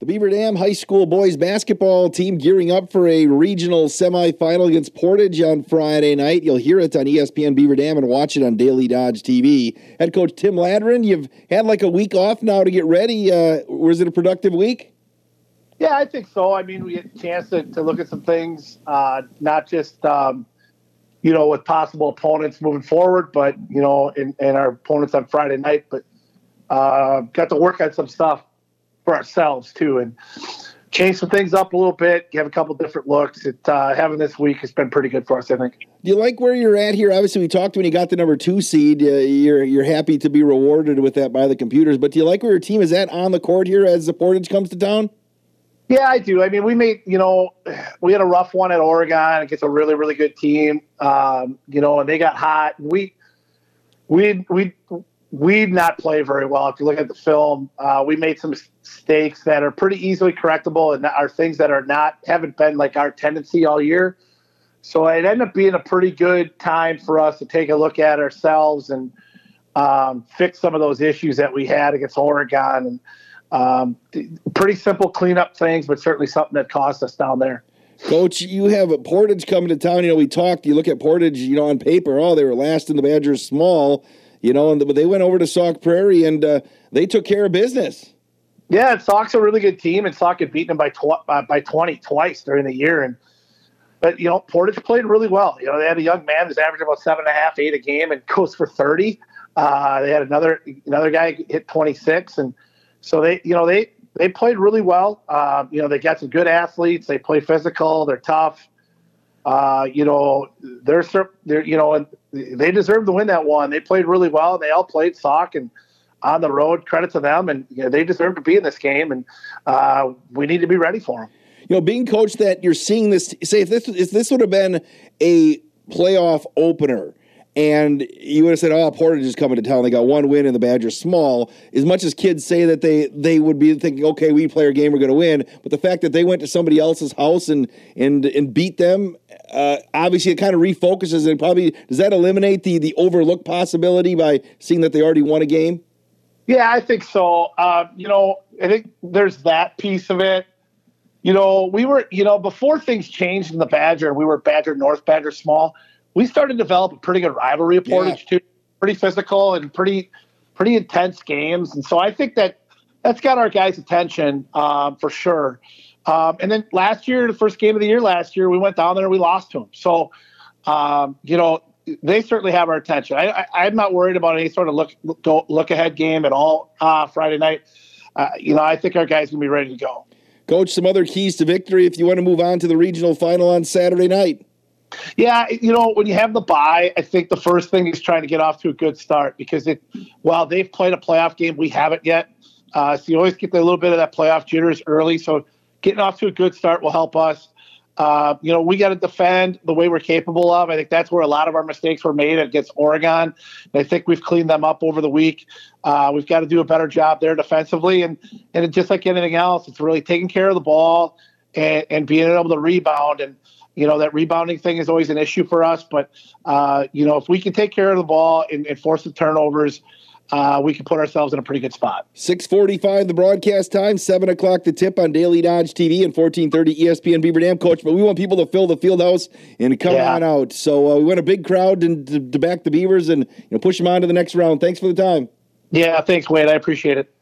The Beaver Dam High School boys basketball team gearing up for a regional semifinal against Portage on Friday night. You'll hear it on ESPN Beaver Dam and watch it on Daily Dodge TV. Head coach Tim Ladron, you've had like a week off now to get ready. Uh, was it a productive week? Yeah, I think so. I mean, we had a chance to, to look at some things, uh, not just um, you know with possible opponents moving forward, but you know, and, our opponents on Friday night. But uh, got to work on some stuff for ourselves too, and change some things up a little bit, have a couple different looks. It uh, having this week has been pretty good for us, I think. Do you like where you're at here? Obviously, we talked when you got the number two seed. Uh, you're you're happy to be rewarded with that by the computers, but do you like where your team is at on the court here as the Portage comes to town? Yeah, I do. I mean, we made you know we had a rough one at Oregon against a really really good team, um, you know, and they got hot. We we we we did not play very well. If you look at the film, uh, we made some mistakes that are pretty easily correctable and are things that are not haven't been like our tendency all year. So it ended up being a pretty good time for us to take a look at ourselves and um, fix some of those issues that we had against Oregon and um, pretty simple cleanup things, but certainly something that cost us down there. Coach, you have a Portage coming to town. You know, we talked. You look at Portage. You know, on paper, oh, they were last in the Badgers small you know, and they went over to Sauk Prairie and uh, they took care of business. Yeah, Sauk's a really good team, and Sauk had beaten them by tw- uh, by twenty twice during the year. And but you know, Portage played really well. You know, they had a young man who's averaging about seven and a half, eight a game, and goes for thirty. Uh, they had another another guy hit twenty six, and so they you know they they played really well. Uh, you know, they got some good athletes. They play physical. They're tough. Uh, you know, they're, they're, you know, they deserve to win that one. They played really well. They all played Sauk and on the road. Credit to them, and you know, they deserve to be in this game. And uh, we need to be ready for them. You know, being coach that you're seeing this. Say if this if this would have been a playoff opener and you would have said, "Oh, Portage is coming to town. They got one win, and the Badgers small." As much as kids say that they they would be thinking, "Okay, we play our game, we're going to win," but the fact that they went to somebody else's house and and and beat them, uh, obviously, it kind of refocuses and probably does that eliminate the the overlook possibility by seeing that they already won a game. Yeah, I think so. Uh, you know, I think there's that piece of it. You know, we were, you know, before things changed in the Badger, we were Badger North, Badger Small we started to develop a pretty good rivalry of Portage yeah. too. Pretty physical and pretty pretty intense games, and so I think that that's got our guys' attention um, for sure. Um, and then last year, the first game of the year last year, we went down there and we lost to them. So, um, you know, they certainly have our attention. I, am not worried about any sort of look look, look ahead game at all uh, Friday night. Uh, you know, I think our guys can be ready to go. Coach, some other keys to victory if you want to move on to the regional final on Saturday night. Yeah, you know, when you have the bye, I think the first thing is trying to get off to a good start because it, while they've played a playoff game, we haven't yet. Uh, so you always get a little bit of that playoff jitters early. So getting off to a good start will help us. Uh, you know, we got to defend the way we're capable of. I think that's where a lot of our mistakes were made against Oregon. And I think we've cleaned them up over the week. Uh, we've got to do a better job there defensively, and and just like anything else, it's really taking care of the ball and, and being able to rebound. And you know that rebounding thing is always an issue for us, but uh, you know if we can take care of the ball and, and force the turnovers, uh, we can put ourselves in a pretty good spot. Six forty-five, the broadcast time. Seven o'clock, the tip on Daily Dodge TV and fourteen thirty ESPN Beaver Dam. Coach, but we want people to fill the field house and come yeah. on out. So uh, we want a big crowd to, to, to back the Beavers and you know push them on to the next round. Thanks for the time. Yeah, thanks, Wade. I appreciate it.